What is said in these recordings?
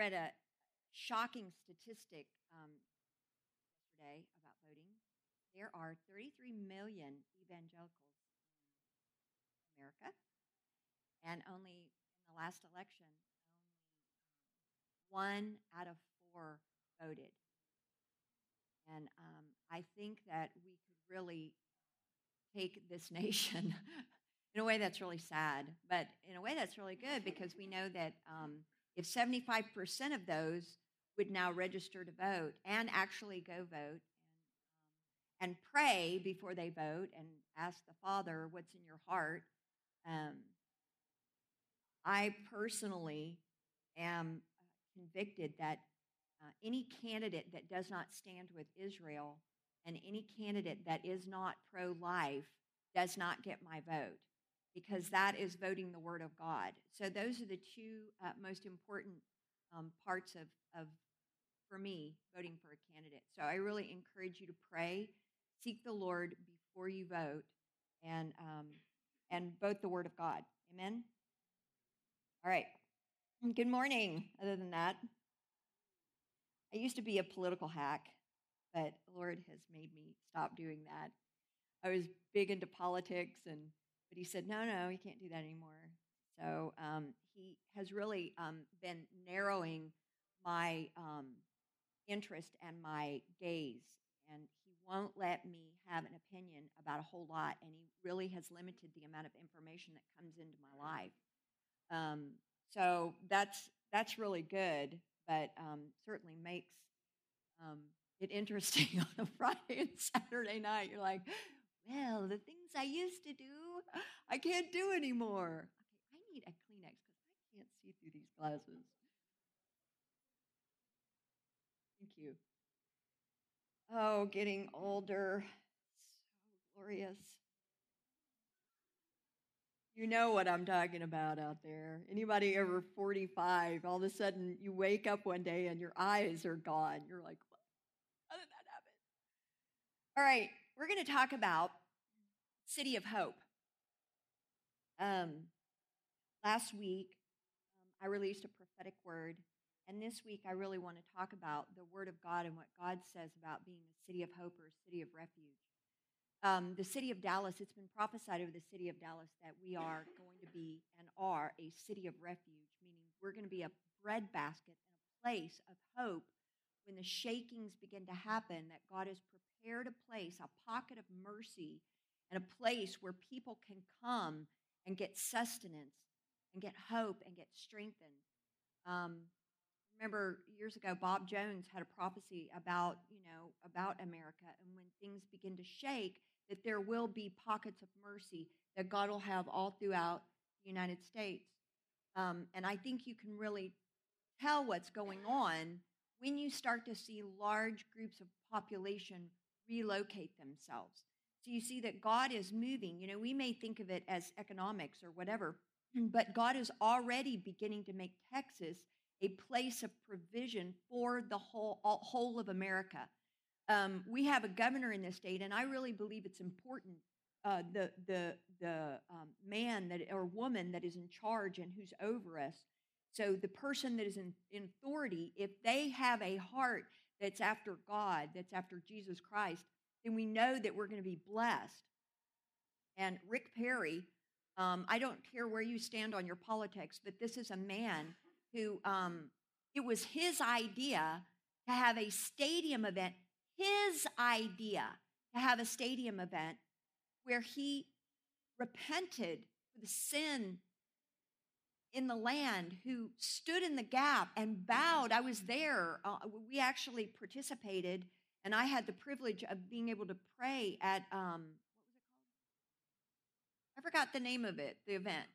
read a shocking statistic um, yesterday about voting. There are 33 million evangelicals in America, and only in the last election, um, one out of four voted. And um, I think that we could really take this nation in a way that's really sad, but in a way that's really good because we know that um, if 75% of those would now register to vote and actually go vote and, um, and pray before they vote and ask the Father what's in your heart, um, I personally am uh, convicted that uh, any candidate that does not stand with Israel and any candidate that is not pro life does not get my vote because that is voting the Word of God. So, those are the two uh, most important um, parts of, of, for me, voting for a candidate. So, I really encourage you to pray, seek the Lord before you vote, and, um, and vote the Word of God. Amen? All right. Good morning, other than that. I used to be a political hack, but the Lord has made me stop doing that. I was big into politics, and but He said, no, no, you can't do that anymore. So um, He has really um, been narrowing my um, interest and my gaze, and He won't let me have an opinion about a whole lot, and He really has limited the amount of information that comes into my life. Um, so that's that's really good but um, certainly makes um, it interesting on a Friday and Saturday night. You're like, well, the things I used to do, I can't do anymore. Okay, I need a Kleenex because I can't see through these glasses. Thank you. Oh, getting older. So glorious. You know what I'm talking about out there. Anybody over 45, all of a sudden you wake up one day and your eyes are gone. You're like, what? How did that happen? All right, we're going to talk about City of Hope. Um, last week, um, I released a prophetic word, and this week I really want to talk about the Word of God and what God says about being a city of hope or a city of refuge. Um, the city of Dallas, it's been prophesied over the city of Dallas that we are going to be and are a city of refuge, meaning we're going to be a breadbasket and a place of hope when the shakings begin to happen, that God has prepared a place, a pocket of mercy, and a place where people can come and get sustenance and get hope and get strengthened. Um, remember years ago bob jones had a prophecy about you know about america and when things begin to shake that there will be pockets of mercy that God will have all throughout the United States. Um, and I think you can really tell what's going on when you start to see large groups of population relocate themselves. So you see that God is moving. You know, we may think of it as economics or whatever, but God is already beginning to make Texas a place of provision for the whole, whole of America. Um, we have a governor in this state, and I really believe it's important. Uh, the the the um, man that or woman that is in charge and who's over us. So the person that is in, in authority, if they have a heart that's after God, that's after Jesus Christ, then we know that we're going to be blessed. And Rick Perry, um, I don't care where you stand on your politics, but this is a man who um, it was his idea to have a stadium event his idea to have a stadium event where he repented for the sin in the land who stood in the gap and bowed. I was there. Uh, we actually participated, and I had the privilege of being able to pray at um, what was it called? I forgot the name of it. The event.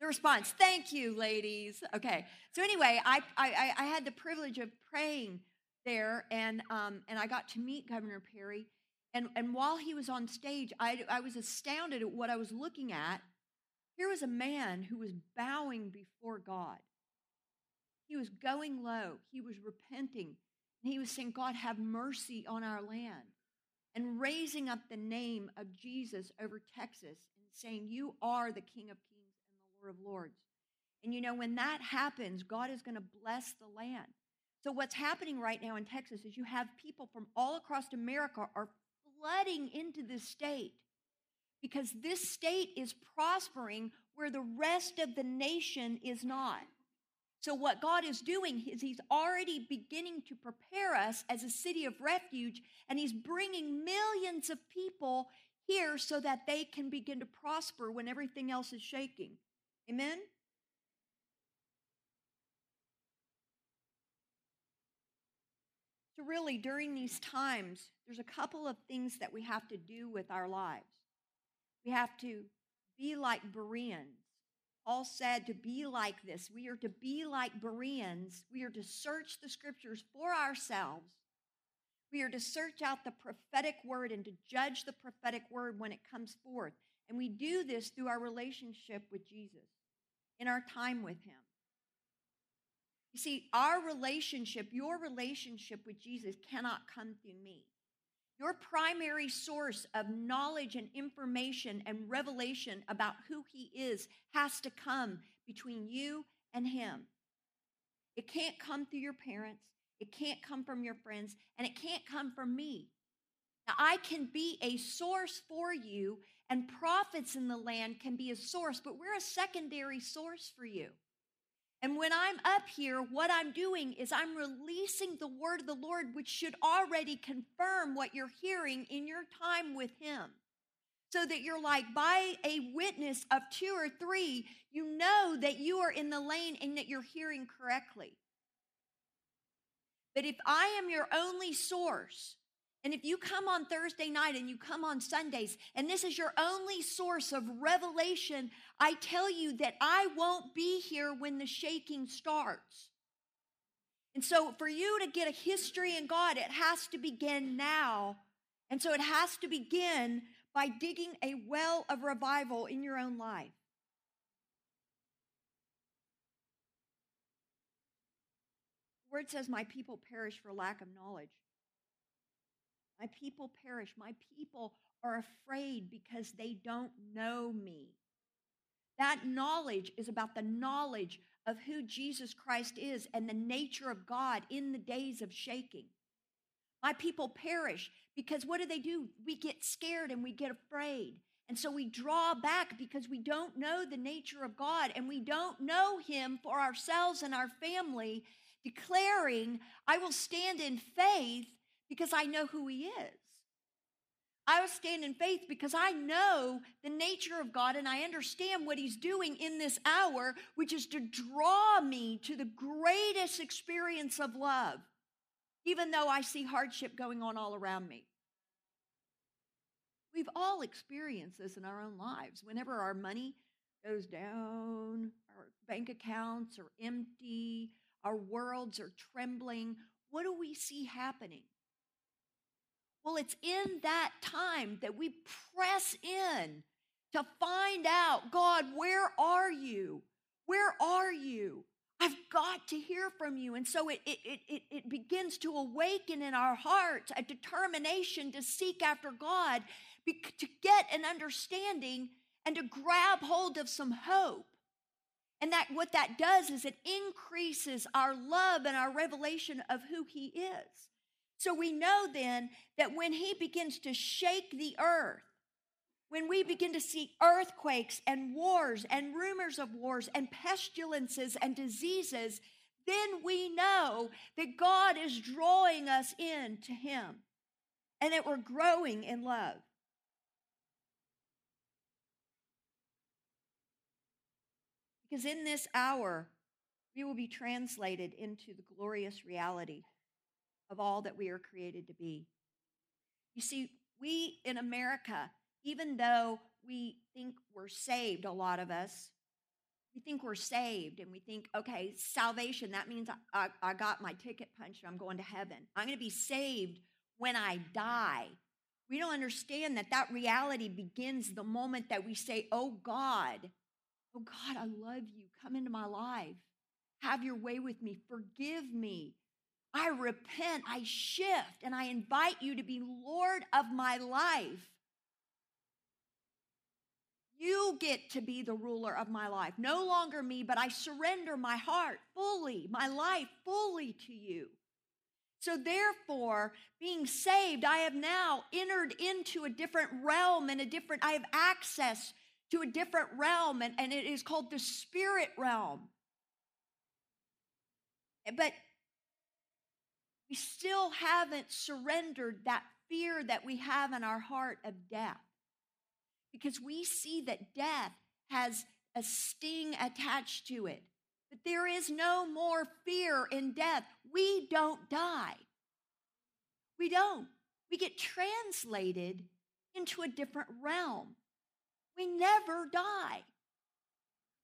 The response. Thank you, ladies. Okay. So anyway, I I, I had the privilege of praying there, and um, and I got to meet Governor Perry. And and while he was on stage, I I was astounded at what I was looking at. Here was a man who was bowing before God. He was going low. He was repenting. And he was saying, God, have mercy on our land. And raising up the name of Jesus over Texas and saying, You are the King of Kings and the Lord of Lords. And you know, when that happens, God is going to bless the land. So what's happening right now in Texas is you have people from all across America are flooding into this state because this state is prospering where the rest of the nation is not. So, what God is doing is He's already beginning to prepare us as a city of refuge, and He's bringing millions of people here so that they can begin to prosper when everything else is shaking. Amen? So, really, during these times, there's a couple of things that we have to do with our lives. We have to be like Bereans. Paul said to be like this. We are to be like Bereans. We are to search the scriptures for ourselves. We are to search out the prophetic word and to judge the prophetic word when it comes forth. And we do this through our relationship with Jesus, in our time with Him. You see, our relationship, your relationship with Jesus cannot come through me. Your primary source of knowledge and information and revelation about who He is has to come between you and Him. It can't come through your parents, it can't come from your friends, and it can't come from me. Now, I can be a source for you, and prophets in the land can be a source, but we're a secondary source for you. And when I'm up here, what I'm doing is I'm releasing the word of the Lord, which should already confirm what you're hearing in your time with Him. So that you're like, by a witness of two or three, you know that you are in the lane and that you're hearing correctly. But if I am your only source, and if you come on Thursday night and you come on Sundays, and this is your only source of revelation, I tell you that I won't be here when the shaking starts. And so, for you to get a history in God, it has to begin now. And so, it has to begin by digging a well of revival in your own life. The word says, My people perish for lack of knowledge. My people perish. My people are afraid because they don't know me. That knowledge is about the knowledge of who Jesus Christ is and the nature of God in the days of shaking. My people perish because what do they do? We get scared and we get afraid. And so we draw back because we don't know the nature of God and we don't know Him for ourselves and our family, declaring, I will stand in faith because I know who He is. I will stand in faith because I know the nature of God and I understand what He's doing in this hour, which is to draw me to the greatest experience of love, even though I see hardship going on all around me. We've all experienced this in our own lives. Whenever our money goes down, our bank accounts are empty, our worlds are trembling, what do we see happening? Well, it's in that time that we press in to find out God, where are you? Where are you? I've got to hear from you. And so it, it, it, it begins to awaken in our hearts a determination to seek after God, to get an understanding and to grab hold of some hope. And that what that does is it increases our love and our revelation of who He is. So we know then that when he begins to shake the earth, when we begin to see earthquakes and wars and rumors of wars and pestilences and diseases, then we know that God is drawing us in to him and that we're growing in love. Because in this hour, we will be translated into the glorious reality of all that we are created to be. You see, we in America, even though we think we're saved, a lot of us, we think we're saved and we think, okay, salvation, that means I, I, I got my ticket punched I'm going to heaven. I'm going to be saved when I die. We don't understand that that reality begins the moment that we say, oh God, oh God, I love you. Come into my life. Have your way with me. Forgive me. I repent, I shift, and I invite you to be Lord of my life. You get to be the ruler of my life. No longer me, but I surrender my heart fully, my life fully to you. So, therefore, being saved, I have now entered into a different realm and a different, I have access to a different realm, and, and it is called the spirit realm. But we still haven't surrendered that fear that we have in our heart of death because we see that death has a sting attached to it. But there is no more fear in death. We don't die. We don't. We get translated into a different realm. We never die.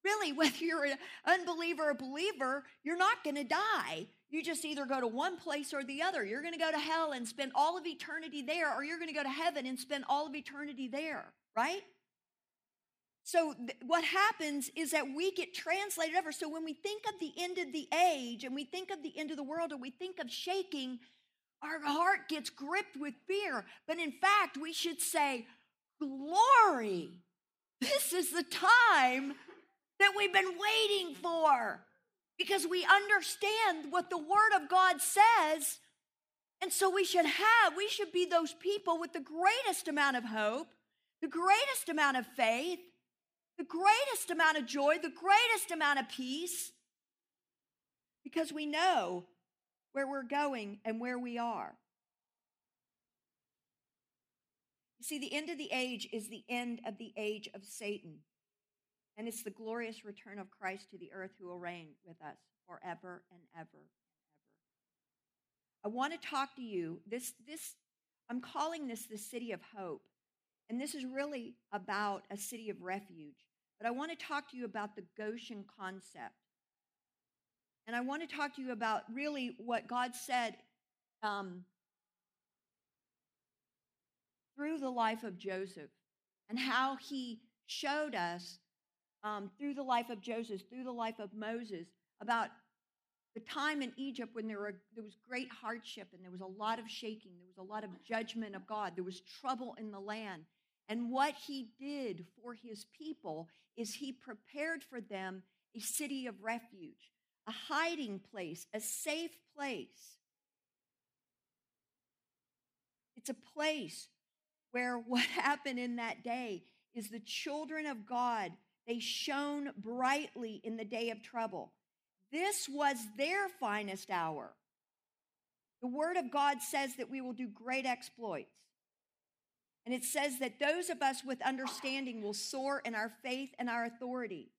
Really, whether you're an unbeliever or a believer, you're not going to die. You just either go to one place or the other. You're going to go to hell and spend all of eternity there, or you're going to go to heaven and spend all of eternity there, right? So, th- what happens is that we get translated over. So, when we think of the end of the age and we think of the end of the world and we think of shaking, our heart gets gripped with fear. But in fact, we should say, Glory! This is the time that we've been waiting for because we understand what the Word of God says. And so we should have, we should be those people with the greatest amount of hope, the greatest amount of faith, the greatest amount of joy, the greatest amount of peace, because we know where we're going and where we are. You see, the end of the age is the end of the age of Satan. And it's the glorious return of Christ to the earth who will reign with us forever and ever and ever. I want to talk to you. This, this, I'm calling this the city of hope. And this is really about a city of refuge. But I want to talk to you about the Goshen concept. And I want to talk to you about really what God said um, through the life of Joseph and how he showed us um, through the life of Joseph, through the life of Moses, about the time in Egypt when there, were, there was great hardship and there was a lot of shaking, there was a lot of judgment of God, there was trouble in the land. And what he did for his people is he prepared for them a city of refuge, a hiding place, a safe place. It's a place where what happened in that day is the children of God they shone brightly in the day of trouble. This was their finest hour. The Word of God says that we will do great exploits. And it says that those of us with understanding will soar in our faith and our authority.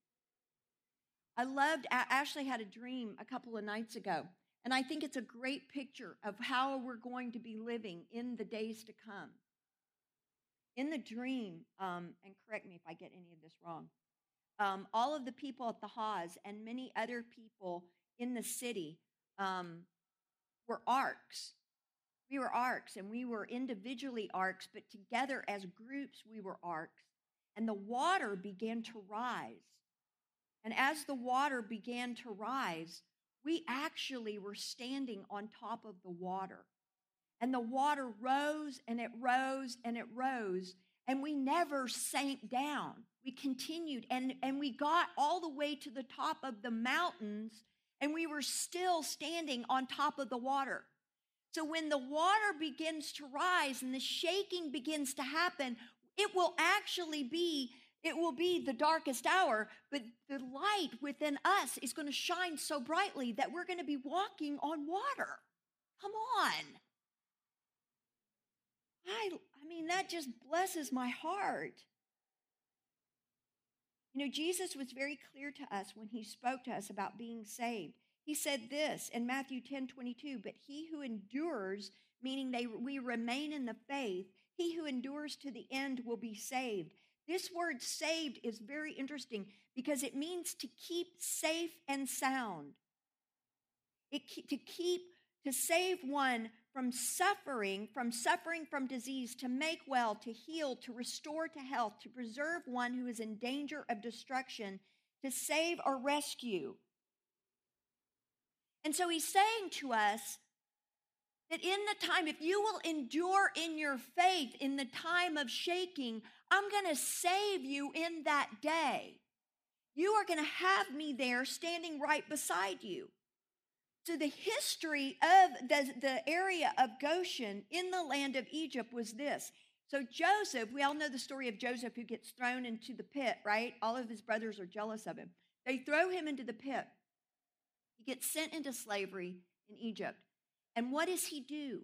I loved, Ashley had a dream a couple of nights ago, and I think it's a great picture of how we're going to be living in the days to come. In the dream, um, and correct me if I get any of this wrong, um, all of the people at the Haas and many other people in the city um, were arks. We were arks and we were individually arks, but together as groups, we were arks. And the water began to rise. And as the water began to rise, we actually were standing on top of the water. And the water rose and it rose and it rose, and we never sank down we continued and, and we got all the way to the top of the mountains and we were still standing on top of the water. So when the water begins to rise and the shaking begins to happen, it will actually be it will be the darkest hour, but the light within us is going to shine so brightly that we're going to be walking on water. Come on. I I mean that just blesses my heart. You know, Jesus was very clear to us when he spoke to us about being saved. He said this in Matthew 10 22, but he who endures, meaning they, we remain in the faith, he who endures to the end will be saved. This word saved is very interesting because it means to keep safe and sound. It, to keep, to save one from suffering, from suffering from disease, to make well, to heal, to restore to health, to preserve one who is in danger of destruction, to save or rescue. And so he's saying to us that in the time, if you will endure in your faith in the time of shaking, I'm going to save you in that day. You are going to have me there standing right beside you. So, the history of the, the area of Goshen in the land of Egypt was this. So, Joseph, we all know the story of Joseph who gets thrown into the pit, right? All of his brothers are jealous of him. They throw him into the pit. He gets sent into slavery in Egypt. And what does he do?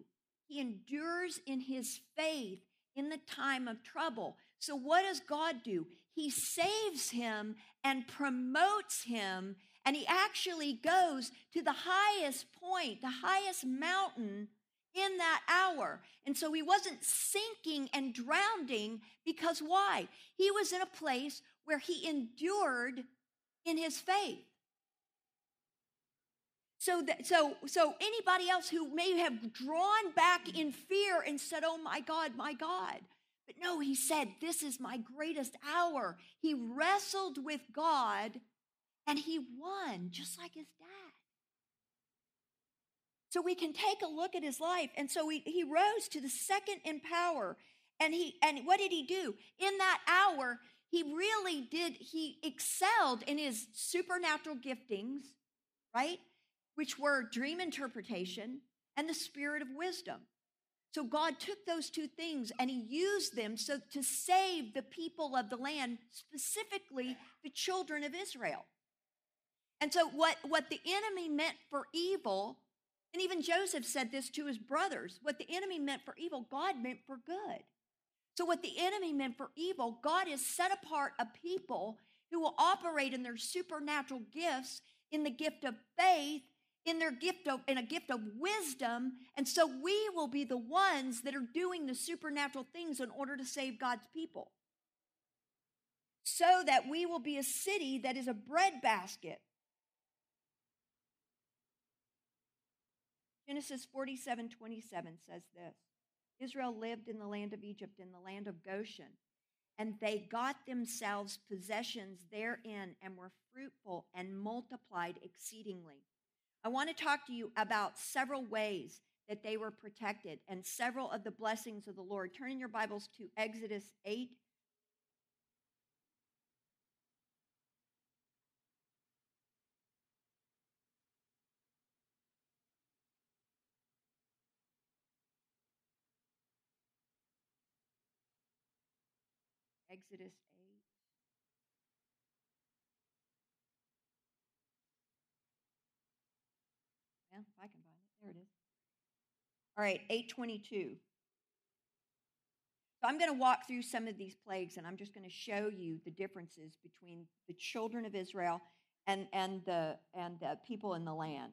He endures in his faith in the time of trouble. So, what does God do? He saves him and promotes him, and he actually goes to the highest point, the highest mountain in that hour. And so he wasn't sinking and drowning because why? He was in a place where he endured in his faith. So that so so anybody else who may have drawn back in fear and said, "Oh my God, my God." But no, he said, "This is my greatest hour." He wrestled with God and he won just like his dad. So we can take a look at his life. And so he, he rose to the second in power. And he and what did he do? In that hour, he really did, he excelled in his supernatural giftings, right? which were dream interpretation and the spirit of wisdom. So God took those two things and he used them so to save the people of the land, specifically the children of Israel. And so what, what the enemy meant for evil, and even Joseph said this to his brothers, what the enemy meant for evil, God meant for good. So what the enemy meant for evil, God has set apart a people who will operate in their supernatural gifts, in the gift of faith, in their gift of in a gift of wisdom and so we will be the ones that are doing the supernatural things in order to save God's people so that we will be a city that is a breadbasket Genesis 47 27 says this Israel lived in the land of Egypt, in the land of Goshen, and they got themselves possessions therein and were fruitful and multiplied exceedingly. I want to talk to you about several ways that they were protected and several of the blessings of the Lord. Turn in your Bibles to Exodus 8. Exodus eight. if I can find it. There it is. All right, 822. So I'm going to walk through some of these plagues and I'm just going to show you the differences between the children of Israel and, and, the, and the people in the land.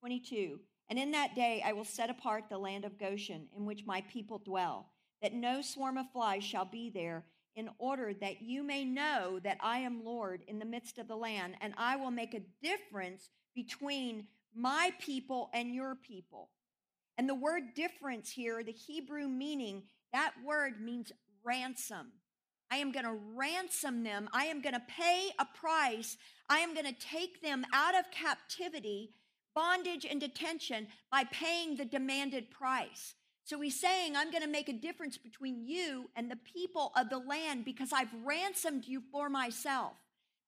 22. And in that day I will set apart the land of Goshen in which my people dwell, that no swarm of flies shall be there, in order that you may know that I am Lord in the midst of the land, and I will make a difference between my people and your people. And the word difference here, the Hebrew meaning, that word means ransom. I am going to ransom them. I am going to pay a price. I am going to take them out of captivity, bondage, and detention by paying the demanded price. So he's saying, I'm going to make a difference between you and the people of the land because I've ransomed you for myself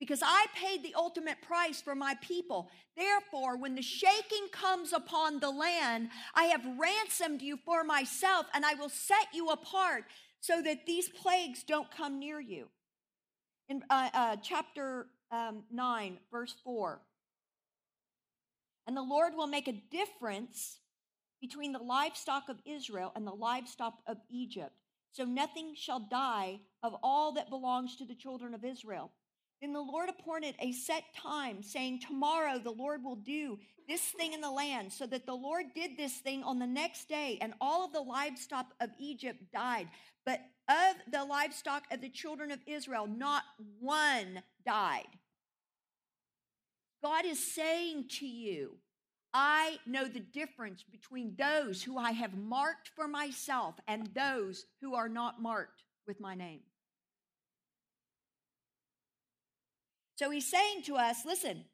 because I paid the ultimate price for my people. Therefore, when the shaking comes upon the land, I have ransomed you for myself, and I will set you apart so that these plagues don't come near you. In uh, uh, chapter um, 9, verse 4. And the Lord will make a difference between the livestock of Israel and the livestock of Egypt. So nothing shall die of all that belongs to the children of Israel. Then the Lord appointed a set time, saying, Tomorrow the Lord will do this thing in the land. So that the Lord did this thing on the next day, and all of the livestock of Egypt died. But of the livestock of the children of Israel, not one died. God is saying to you, I know the difference between those who I have marked for myself and those who are not marked with my name. So he's saying to us, listen,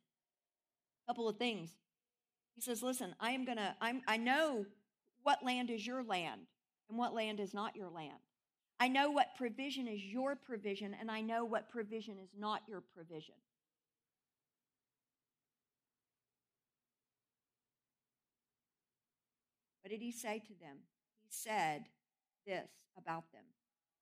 a couple of things. He says, Listen, I am going to, I know what land is your land and what land is not your land. I know what provision is your provision, and I know what provision is not your provision. Did he say to them? He said this about them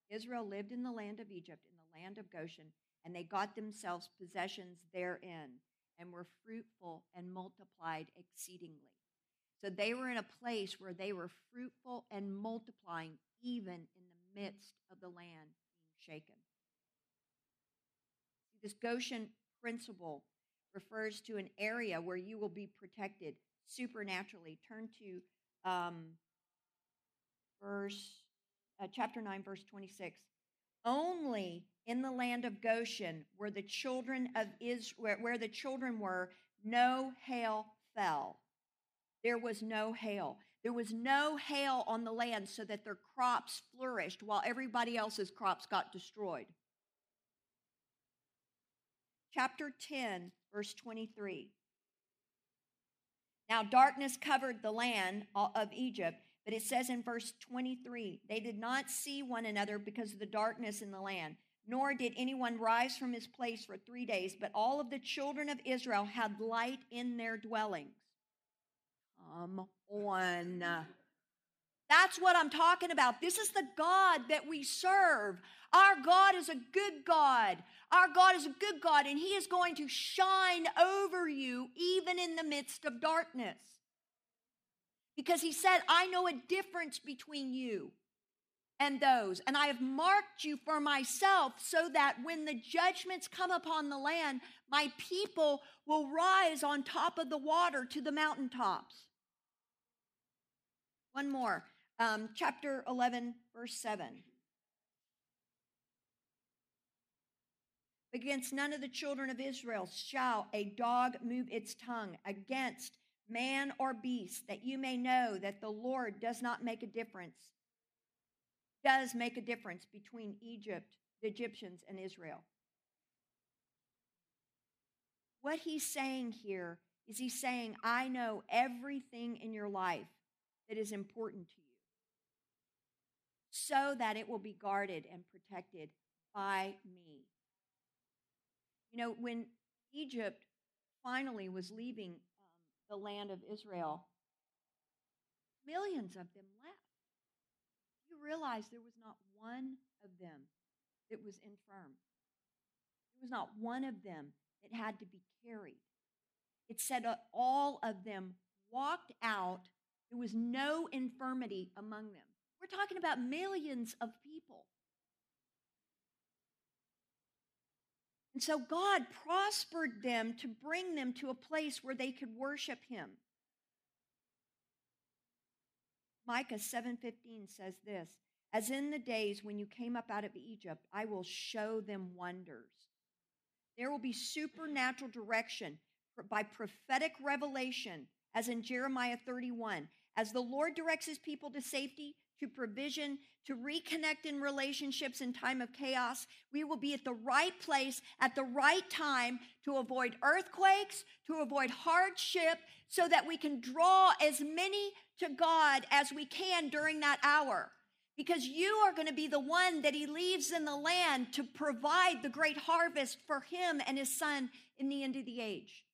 Israel lived in the land of Egypt, in the land of Goshen, and they got themselves possessions therein and were fruitful and multiplied exceedingly. So they were in a place where they were fruitful and multiplying, even in the midst of the land being shaken. This Goshen principle refers to an area where you will be protected supernaturally. Turn to um, verse uh, chapter 9, verse 26. Only in the land of Goshen, where the children of Israel, where, where the children were, no hail fell. There was no hail. There was no hail on the land so that their crops flourished while everybody else's crops got destroyed. Chapter 10, verse 23. Now, darkness covered the land of Egypt, but it says in verse 23 they did not see one another because of the darkness in the land, nor did anyone rise from his place for three days, but all of the children of Israel had light in their dwellings. Come on. That's what I'm talking about. This is the God that we serve. Our God is a good God. Our God is a good God, and He is going to shine over you even in the midst of darkness. Because He said, I know a difference between you and those. And I have marked you for myself so that when the judgments come upon the land, my people will rise on top of the water to the mountaintops. One more, um, chapter 11, verse 7. Against none of the children of Israel shall a dog move its tongue against man or beast, that you may know that the Lord does not make a difference does make a difference between Egypt, the Egyptians, and Israel. What he's saying here is he's saying, I know everything in your life that is important to you so that it will be guarded and protected by me. You know, when Egypt finally was leaving um, the land of Israel, millions of them left You realize there was not one of them that was infirm. There was not one of them that had to be carried. It said all of them walked out. There was no infirmity among them. We're talking about millions of people. And so God prospered them to bring them to a place where they could worship him. Micah 7:15 says this, as in the days when you came up out of Egypt, I will show them wonders. There will be supernatural direction by prophetic revelation, as in Jeremiah 31. As the Lord directs his people to safety, to provision, to reconnect in relationships in time of chaos. We will be at the right place at the right time to avoid earthquakes, to avoid hardship, so that we can draw as many to God as we can during that hour. Because you are going to be the one that he leaves in the land to provide the great harvest for him and his son in the end of the age.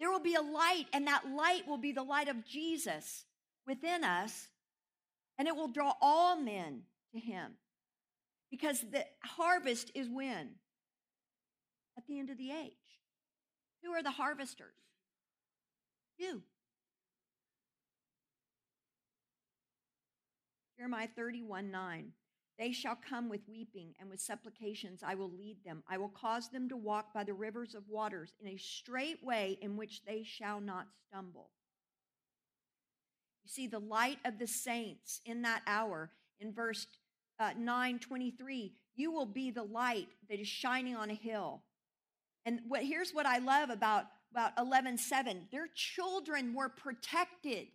There will be a light, and that light will be the light of Jesus within us and it will draw all men to him. Because the harvest is when? At the end of the age. Who are the harvesters? You. Jeremiah 31 9. They shall come with weeping, and with supplications I will lead them. I will cause them to walk by the rivers of waters in a straight way in which they shall not stumble. You see the light of the saints in that hour in verse uh, 923 you will be the light that is shining on a hill. And what here's what i love about about 11:7 their children were protected.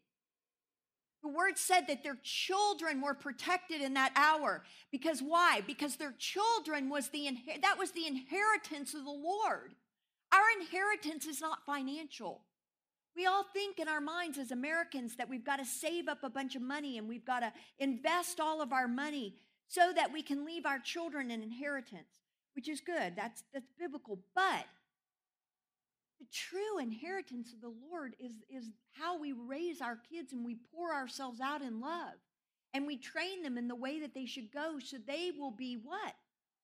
The word said that their children were protected in that hour. Because why? Because their children was the that was the inheritance of the lord. Our inheritance is not financial We all think in our minds as Americans that we've got to save up a bunch of money and we've got to invest all of our money so that we can leave our children an inheritance, which is good. That's, that's biblical. But the true inheritance of the Lord is, is how we raise our kids and we pour ourselves out in love and we train them in the way that they should go so they will be what?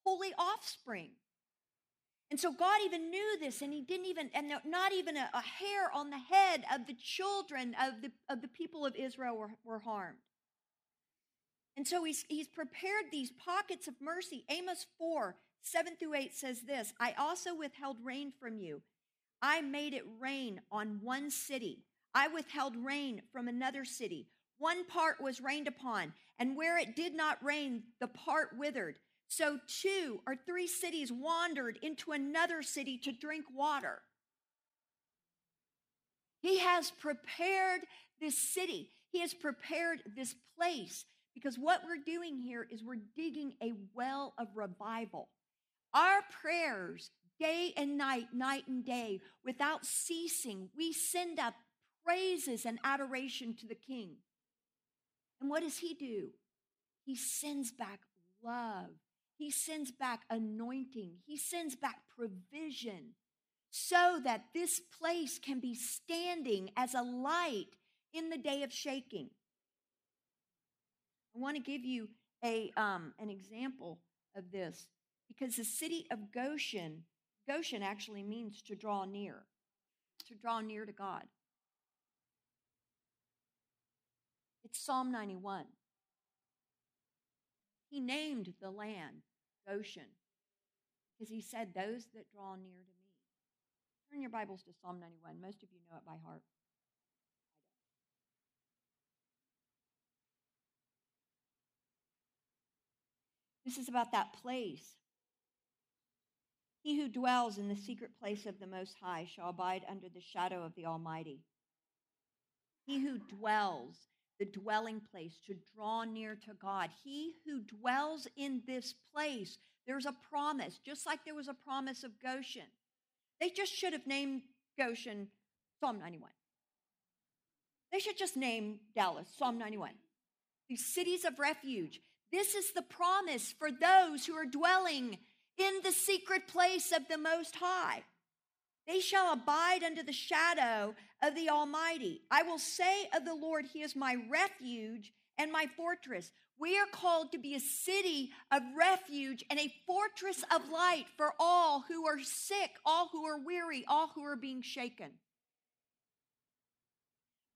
Holy offspring. And so God even knew this, and He didn't even, and not even a, a hair on the head of the children of the, of the people of Israel were, were harmed. And so he's, he's prepared these pockets of mercy. Amos 4 7 through 8 says this I also withheld rain from you. I made it rain on one city. I withheld rain from another city. One part was rained upon, and where it did not rain, the part withered. So two or three cities wandered into another city to drink water. He has prepared this city, He has prepared this place because what we're doing here is we're digging a well of revival. Our prayers, day and night, night and day, without ceasing, we send up praises and adoration to the King. And what does He do? He sends back love he sends back anointing, He sends back provision so that this place can be standing as a light in the day of shaking. I want to give you a, um, an example of this because the city of Goshen, Goshen actually means to draw near, to draw near to God. It's Psalm 91. He named the land Goshen. Because he said, Those that draw near to me. Turn your Bibles to Psalm 91. Most of you know it by heart. This is about that place. He who dwells in the secret place of the Most High shall abide under the shadow of the Almighty. He who dwells the dwelling place, to draw near to God. He who dwells in this place, there's a promise, just like there was a promise of Goshen. They just should have named Goshen Psalm 91. They should just name Dallas Psalm 91. These cities of refuge. This is the promise for those who are dwelling in the secret place of the Most High. They shall abide under the shadow of the Almighty. I will say of the Lord, He is my refuge and my fortress. We are called to be a city of refuge and a fortress of light for all who are sick, all who are weary, all who are being shaken.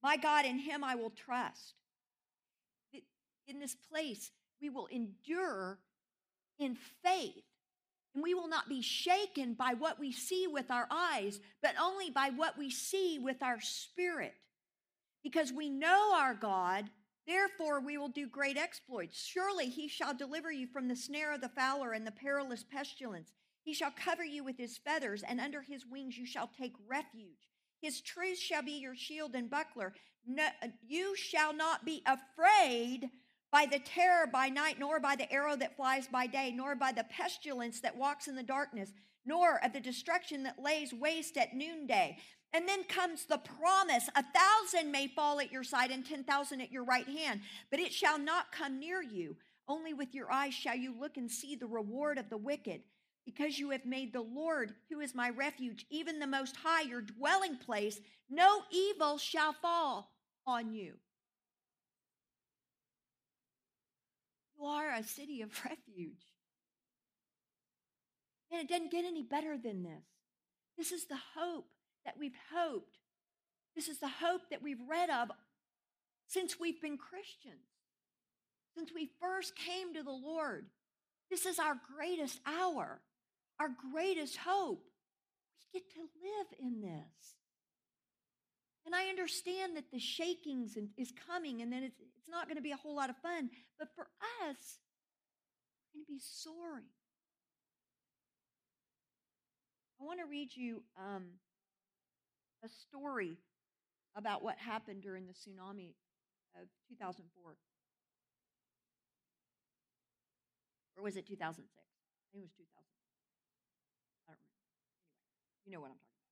My God, in Him I will trust. In this place, we will endure in faith and we will not be shaken by what we see with our eyes, but only by what we see with our spirit. Because we know our God, therefore we will do great exploits. Surely he shall deliver you from the snare of the fowler and the perilous pestilence. He shall cover you with his feathers, and under his wings you shall take refuge. His truth shall be your shield and buckler. No, you shall not be afraid by the terror by night, nor by the arrow that flies by day, nor by the pestilence that walks in the darkness, nor of the destruction that lays waste at noonday. And then comes the promise a thousand may fall at your side and 10,000 at your right hand, but it shall not come near you. Only with your eyes shall you look and see the reward of the wicked, because you have made the Lord, who is my refuge, even the Most High, your dwelling place. No evil shall fall on you. You are a city of refuge. And it doesn't get any better than this. This is the hope that we've hoped. This is the hope that we've read of since we've been Christians, since we first came to the Lord. This is our greatest hour, our greatest hope. We get to live in this. And I understand that the shakings is coming and then it's, it's not going to be a whole lot of fun. But for us, we're going to be soaring. I want to read you um, a story about what happened during the tsunami of 2004. Or was it 2006? I think it was 2000. I don't remember. Anyway, you know what I'm talking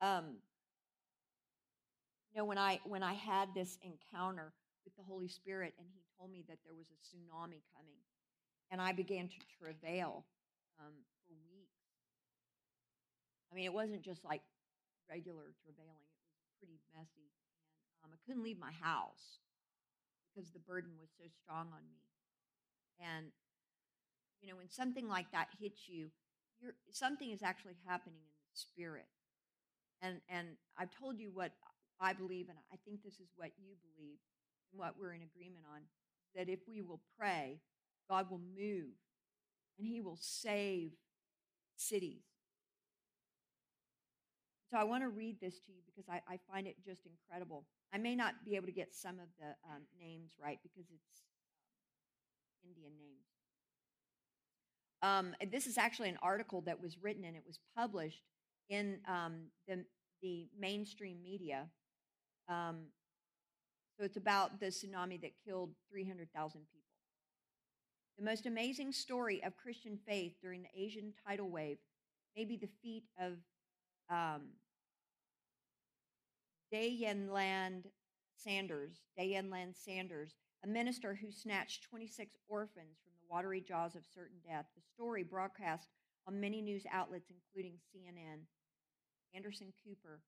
about. Um, You know, when I when I had this encounter with the Holy Spirit and he told me that there was a tsunami coming, and I began to travail um, for weeks. I mean, it wasn't just like regular travailing; it was pretty messy, and um, I couldn't leave my house because the burden was so strong on me. And you know, when something like that hits you, you're, something is actually happening in the spirit. And and I've told you what I believe, and I think this is what you believe, and what we're in agreement on. That if we will pray, God will move, and He will save cities. So I want to read this to you because I, I find it just incredible. I may not be able to get some of the um, names right because it's um, Indian names. Um, this is actually an article that was written and it was published in um, the, the mainstream media. Um, so it's about the tsunami that killed 300,000 people. The most amazing story of Christian faith during the Asian tidal wave may be the feat of um, Dayalan Sanders, Dayalan Sanders, a minister who snatched 26 orphans from the watery jaws of certain death. The story broadcast on many news outlets, including CNN. Anderson Cooper,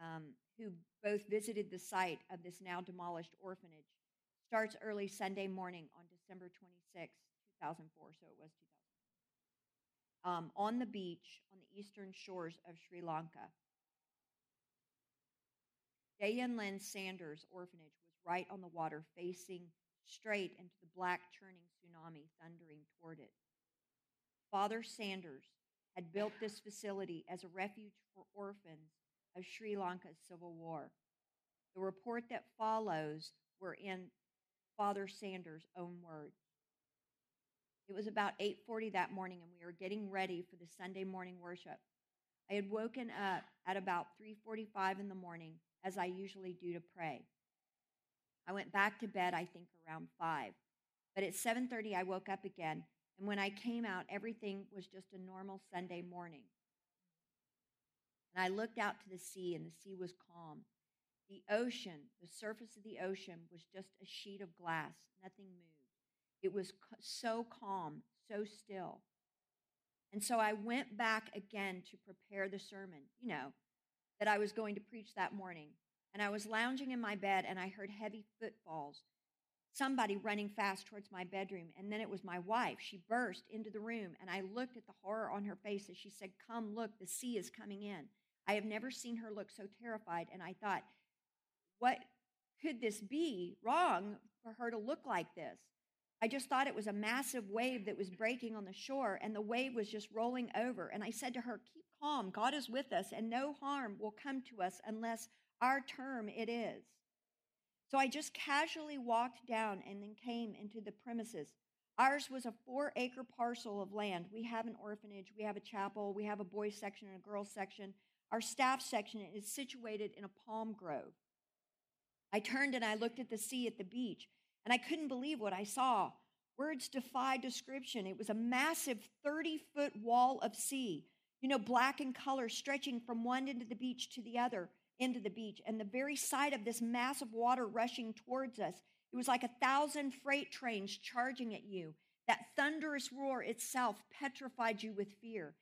um, who both visited the site of this now demolished orphanage, starts early Sunday morning on December 26, 2004. So it was 2004. Um, on the beach on the eastern shores of Sri Lanka. Dayalan Sanders Orphanage was right on the water, facing straight into the black churning tsunami thundering toward it. Father Sanders had built this facility as a refuge for orphans of Sri Lanka's civil war. The report that follows were in Father Sanders' own words. It was about 8:40 that morning and we were getting ready for the Sunday morning worship. I had woken up at about 3:45 in the morning as I usually do to pray. I went back to bed I think around 5. But at 7:30 I woke up again and when I came out everything was just a normal Sunday morning. And I looked out to the sea and the sea was calm. The ocean, the surface of the ocean was just a sheet of glass. Nothing moved. It was so calm, so still. And so I went back again to prepare the sermon, you know, that I was going to preach that morning. And I was lounging in my bed and I heard heavy footfalls, somebody running fast towards my bedroom. And then it was my wife. She burst into the room and I looked at the horror on her face as she said, Come, look, the sea is coming in. I have never seen her look so terrified. And I thought, What could this be wrong for her to look like this? I just thought it was a massive wave that was breaking on the shore, and the wave was just rolling over. And I said to her, Keep calm. God is with us, and no harm will come to us unless our term it is. So I just casually walked down and then came into the premises. Ours was a four acre parcel of land. We have an orphanage, we have a chapel, we have a boys section and a girls section. Our staff section is situated in a palm grove. I turned and I looked at the sea at the beach and I couldn't believe what I saw. Words defy description. It was a massive 30 foot wall of sea, you know, black in color, stretching from one end of the beach to the other end of the beach. And the very sight of this massive water rushing towards us, it was like a thousand freight trains charging at you. That thunderous roar itself petrified you with fear.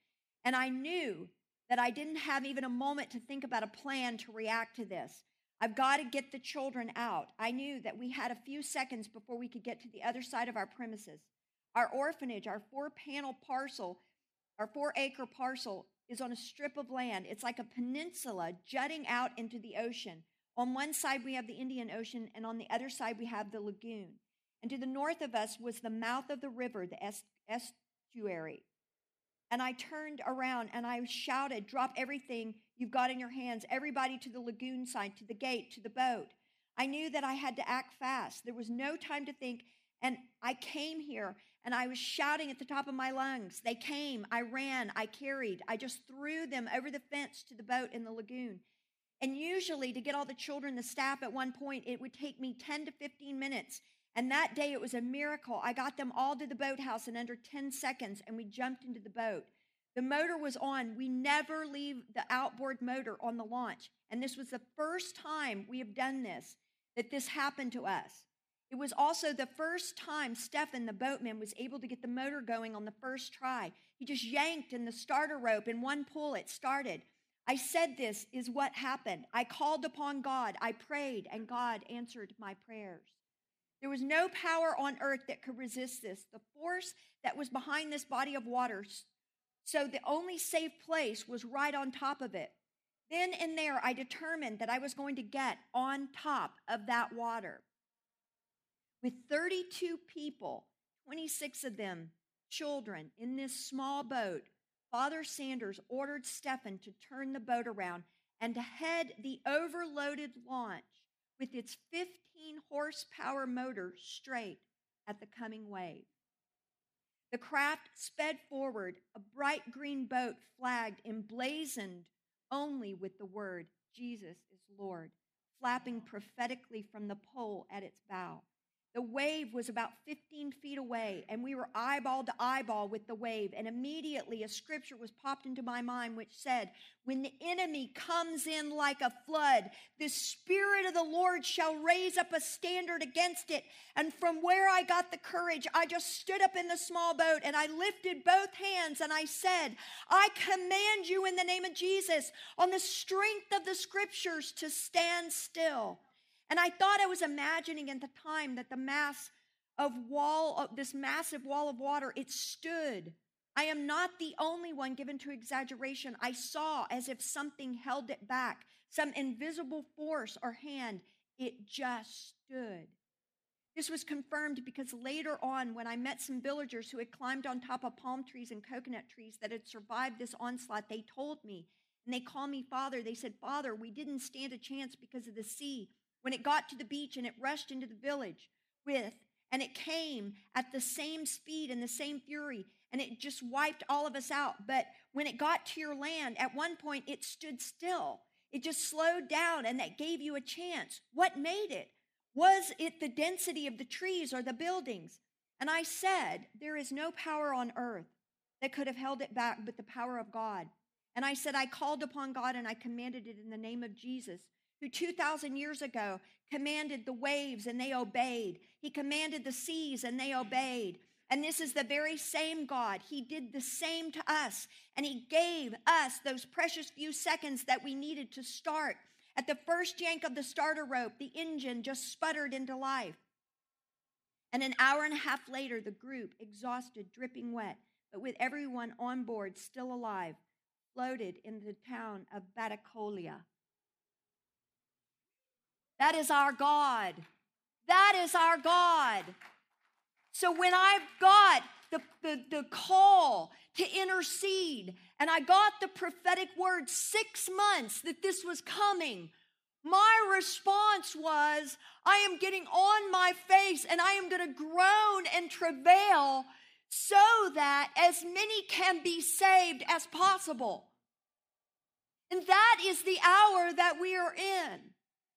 And I knew that I didn't have even a moment to think about a plan to react to this. I've got to get the children out. I knew that we had a few seconds before we could get to the other side of our premises. Our orphanage, our four panel parcel, our four acre parcel is on a strip of land. It's like a peninsula jutting out into the ocean. On one side, we have the Indian Ocean, and on the other side, we have the lagoon. And to the north of us was the mouth of the river, the estuary. And I turned around and I shouted, Drop everything you've got in your hands, everybody to the lagoon side, to the gate, to the boat. I knew that I had to act fast. There was no time to think. And I came here and I was shouting at the top of my lungs. They came, I ran, I carried, I just threw them over the fence to the boat in the lagoon. And usually, to get all the children, the staff at one point, it would take me 10 to 15 minutes. And that day it was a miracle. I got them all to the boathouse in under 10 seconds and we jumped into the boat. The motor was on. We never leave the outboard motor on the launch. And this was the first time we have done this, that this happened to us. It was also the first time Stefan, the boatman, was able to get the motor going on the first try. He just yanked in the starter rope and one pull, it started. I said this is what happened. I called upon God, I prayed, and God answered my prayers. There was no power on earth that could resist this. The force that was behind this body of water, so the only safe place was right on top of it. Then and there, I determined that I was going to get on top of that water. With 32 people, 26 of them children, in this small boat, Father Sanders ordered Stefan to turn the boat around and to head the overloaded launch with its 15 horsepower motor straight at the coming wave. The craft sped forward, a bright green boat flagged emblazoned only with the word, Jesus is Lord, flapping prophetically from the pole at its bow. The wave was about 15 feet away, and we were eyeball to eyeball with the wave. And immediately a scripture was popped into my mind which said, When the enemy comes in like a flood, the Spirit of the Lord shall raise up a standard against it. And from where I got the courage, I just stood up in the small boat and I lifted both hands and I said, I command you in the name of Jesus, on the strength of the scriptures, to stand still. And I thought I was imagining at the time that the mass of wall, this massive wall of water, it stood. I am not the only one given to exaggeration. I saw as if something held it back, some invisible force or hand. It just stood. This was confirmed because later on, when I met some villagers who had climbed on top of palm trees and coconut trees that had survived this onslaught, they told me, and they called me Father. They said, Father, we didn't stand a chance because of the sea when it got to the beach and it rushed into the village with, and it came at the same speed and the same fury, and it just wiped all of us out. But when it got to your land, at one point it stood still. It just slowed down, and that gave you a chance. What made it? Was it the density of the trees or the buildings? And I said, There is no power on earth that could have held it back but the power of God. And I said, I called upon God and I commanded it in the name of Jesus who 2,000 years ago commanded the waves and they obeyed. He commanded the seas and they obeyed. And this is the very same God. He did the same to us. And He gave us those precious few seconds that we needed to start. At the first yank of the starter rope, the engine just sputtered into life. And an hour and a half later, the group, exhausted, dripping wet, but with everyone on board still alive, floated into the town of Batticaloa. That is our God. That is our God. So when I've got the, the, the call to intercede and I got the prophetic word six months that this was coming, my response was, I am getting on my face and I am going to groan and travail so that as many can be saved as possible. And that is the hour that we are in.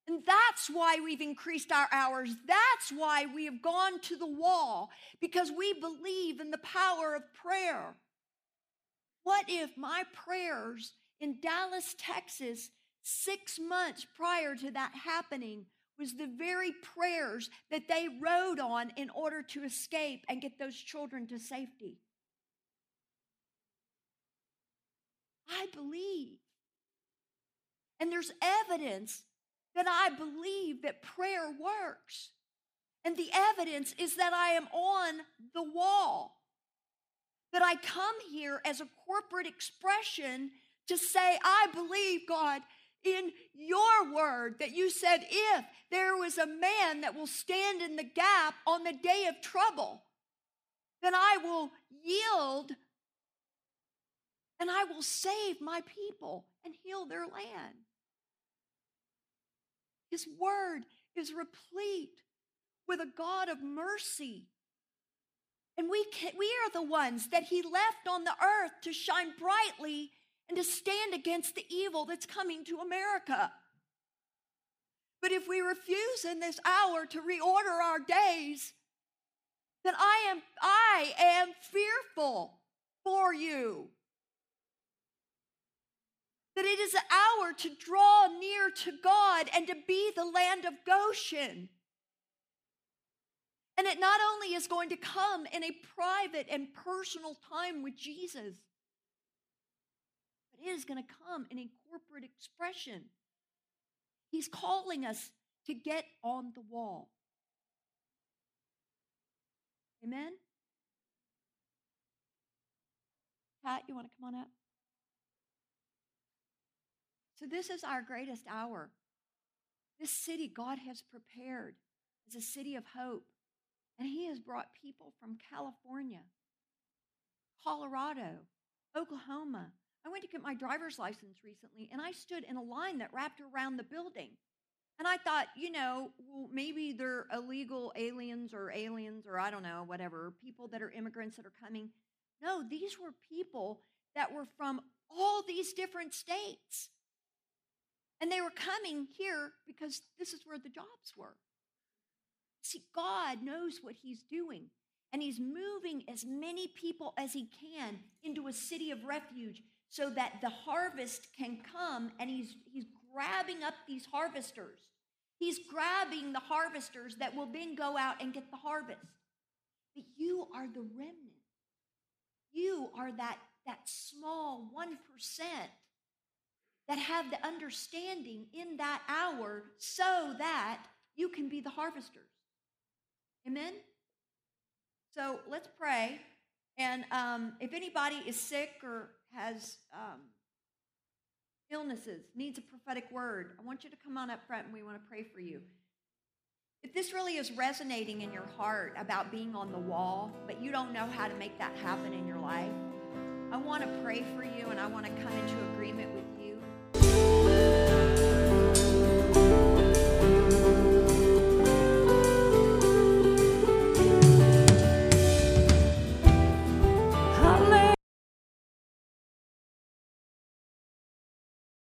And that's why we've increased our hours. That's why we have gone to the wall, because we believe in the power of prayer. What if my prayers in Dallas, Texas, six months prior to that happening, was the very prayers that they rode on in order to escape and get those children to safety? I believe. And there's evidence that I believe that prayer works. And the evidence is that I am on the wall. That I come here as a corporate expression to say, I believe, God, in your word that you said, if there was a man that will stand in the gap on the day of trouble, then I will yield and I will save my people and heal their land. His word is replete with a God of mercy. And we, can, we are the ones that he left on the earth to shine brightly and to stand against the evil that's coming to America. But if we refuse in this hour to reorder our days, then I am I am fearful for you. That it is an hour to draw near to God and to be the land of Goshen. And it not only is going to come in a private and personal time with Jesus, but it is going to come in a corporate expression. He's calling us to get on the wall. Amen? Pat, you want to come on up? So, this is our greatest hour. This city God has prepared is a city of hope. And He has brought people from California, Colorado, Oklahoma. I went to get my driver's license recently and I stood in a line that wrapped around the building. And I thought, you know, well, maybe they're illegal aliens or aliens or I don't know, whatever, people that are immigrants that are coming. No, these were people that were from all these different states. And they were coming here because this is where the jobs were. See, God knows what He's doing, and He's moving as many people as He can into a city of refuge so that the harvest can come, and He's, he's grabbing up these harvesters. He's grabbing the harvesters that will then go out and get the harvest. But you are the remnant. You are that, that small 1% that have the understanding in that hour so that you can be the harvesters. Amen? So let's pray. And um, if anybody is sick or has um, illnesses, needs a prophetic word, I want you to come on up front and we want to pray for you. If this really is resonating in your heart about being on the wall, but you don't know how to make that happen in your life, I want to pray for you and I want to come into agreement with you